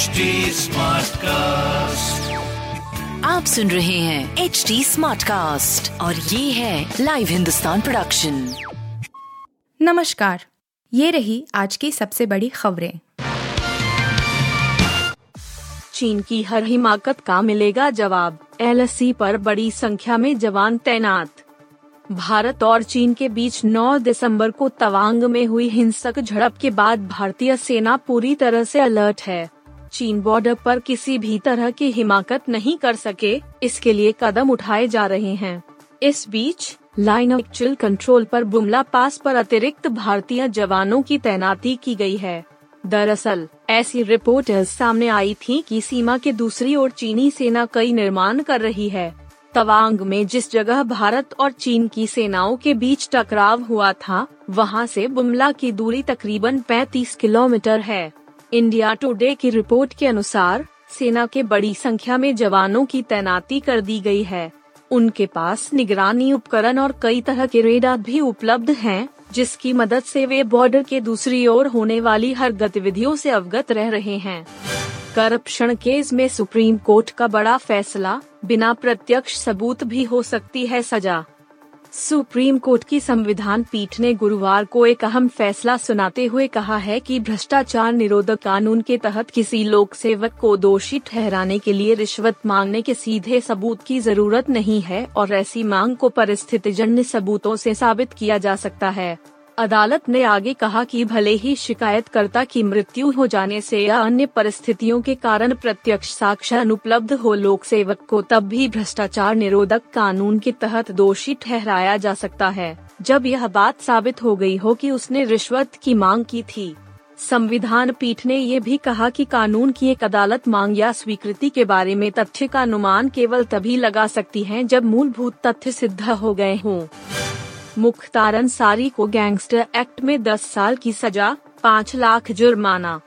HD cast आप सुन रहे हैं एच डी स्मार्ट कास्ट और ये है लाइव हिंदुस्तान प्रोडक्शन नमस्कार ये रही आज की सबसे बड़ी खबरें। चीन की हर हिमाकत का मिलेगा जवाब। एलएससी पर बड़ी संख्या में जवान तैनात। भारत और चीन के बीच 9 दिसंबर को तवांग में हुई हिंसक झड़प के बाद भारतीय सेना पूरी तरह से अलर्ट है। चीन बॉर्डर पर किसी भी तरह की हिमाकत नहीं कर सके, इसके लिए कदम उठाए जा रहे हैं। इस बीच, लाइन ऑफ़ एक्चुअल कंट्रोल पर बुमला पास पर अतिरिक्त भारतीय जवानों की तैनाती की गई है। दरअसल, ऐसी रिपोर्ट्स सामने आई थी कि सीमा के दूसरी ओर चीनी सेना कई निर्माण कर रही है। तवांग में जिस जगह भारत और चीन की सेनाओं के बीच टकराव हुआ था, वहाँ से बुमला की दूरी तकरीबन 35 किलोमीटर है। इंडिया टुडे की रिपोर्ट के अनुसार सेना के बड़ी संख्या में जवानों की तैनाती कर दी गई है। उनके पास निगरानी उपकरण और कई तरह के रेडार भी उपलब्ध हैं, जिसकी मदद से वे बॉर्डर के दूसरी ओर होने वाली हर गतिविधियों से अवगत रह रहे हैं। करप्शन केस में सुप्रीम कोर्ट का बड़ा फैसला बिना प्रत्यक्ष सबूत भी हो सकती है सजा। सुप्रीम कोर्ट की संविधान पीठ ने गुरुवार को एक अहम फैसला सुनाते हुए कहा है कि भ्रष्टाचार निरोधक कानून के तहत किसी लोक सेवक को दोषी ठहराने के लिए रिश्वत मांगने के सीधे सबूत की ज़रूरत नहीं है और ऐसी मांग को परिस्थितिजन्य सबूतों से साबित किया जा सकता है। अदालत ने आगे कहा कि भले ही शिकायतकर्ता की मृत्यु हो जाने से या अन्य परिस्थितियों के कारण प्रत्यक्ष साक्ष्य अनुपलब्ध हो लोक सेवक को, तब भी भ्रष्टाचार निरोधक कानून के तहत दोषी ठहराया जा सकता है। जब यह बात साबित हो गई हो कि उसने रिश्वत की मांग की थी, संविधान पीठ ने ये भी कहा कि कानून की एक अदालत मांग या स्वीकृति के बारे में तथ्य का अनुमान केवल तभी लगा सकती है जब मूलभूत तथ्य सिद्ध हो गए हों। मुख्तार अंसारी को गैंगस्टर एक्ट में 10 साल की सजा, पाँच लाख जुर्माना।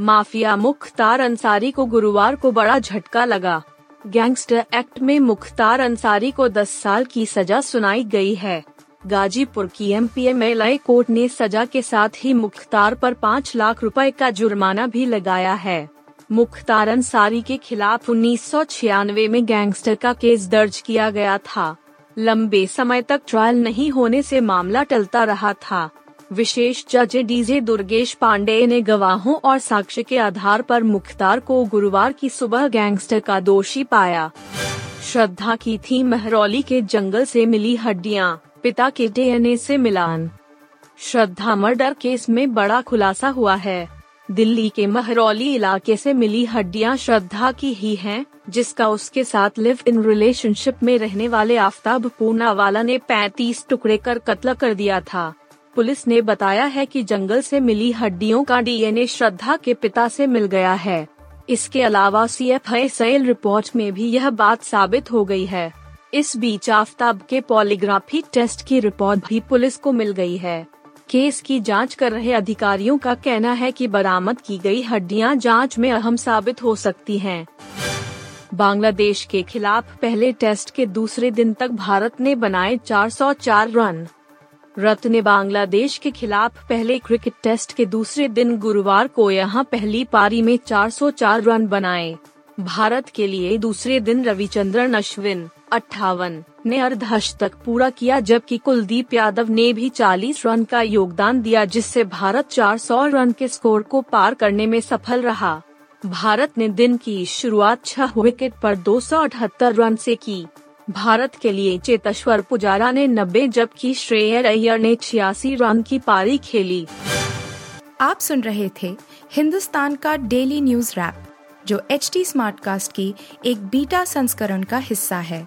माफिया मुख्तार अंसारी को गुरुवार को बड़ा झटका लगा। गैंगस्टर एक्ट में मुख्तार अंसारी को 10 साल की सजा सुनाई गई है। गाजीपुर की एम पी एम कोर्ट ने सजा के साथ ही मुख्तार पर पाँच लाख रुपए का जुर्माना भी लगाया है। मुख्तार अंसारी के खिलाफ उन्नीस सौ छियानवे में गैंगस्टर का केस दर्ज किया गया था। लंबे समय तक ट्रायल नहीं होने से मामला टलता रहा था। विशेष जज डीजे दुर्गेश पांडे ने गवाहों और साक्ष्य के आधार पर मुख्तार को गुरुवार की सुबह गैंगस्टर का दोषी पाया। श्रद्धा की थी महरौली के जंगल से मिली हड्डियाँ, पिता के डीएनए से मिलान। श्रद्धा मर्डर केस में बड़ा खुलासा हुआ है। दिल्ली के महरौली इलाके से मिली हड्डियाँ श्रद्धा की ही हैं, जिसका उसके साथ लिव इन रिलेशनशिप में रहने वाले आफ्ताब पूनावाला ने 35 टुकड़े कर कत्ल कर दिया था। पुलिस ने बताया है कि जंगल से मिली हड्डियों का डीएनए श्रद्धा के पिता से मिल गया है। इसके अलावा सी एफ़ रिपोर्ट में भी यह बात साबित हो गई है। इस बीच आफ्ताब के पॉलीग्राफी टेस्ट की रिपोर्ट भी पुलिस को मिल गई है। केस की जाँच कर रहे अधिकारियों का कहना है कि बरामद की गई हड्डियाँ जाँच में अहम साबित हो सकती हैं। बांग्लादेश के खिलाफ पहले टेस्ट के दूसरे दिन तक भारत ने बनाए 404 रन। रत ने बांग्लादेश के खिलाफ पहले क्रिकेट टेस्ट के दूसरे दिन गुरुवार को यहाँ पहली पारी में 404 रन बनाए। भारत के लिए दूसरे दिन रविचंद्रन अश्विन। अट्ठावन ने अर्धश तक पूरा किया, जबकि कुलदीप यादव ने भी 40 रन का योगदान दिया, जिससे भारत 400 रन के स्कोर को पार करने में सफल रहा। भारत ने दिन की शुरुआत छह विकेट पर दो सौ अठहत्तर रन से की। भारत के लिए चेतेश्वर पुजारा ने 90 जबकि श्रेय अय्यर ने छियासी रन की पारी खेली। आप सुन रहे थे हिंदुस्तान का डेली न्यूज़ रैप, जो एच टी स्मार्ट कास्ट की एक बीटा संस्करण का हिस्सा है।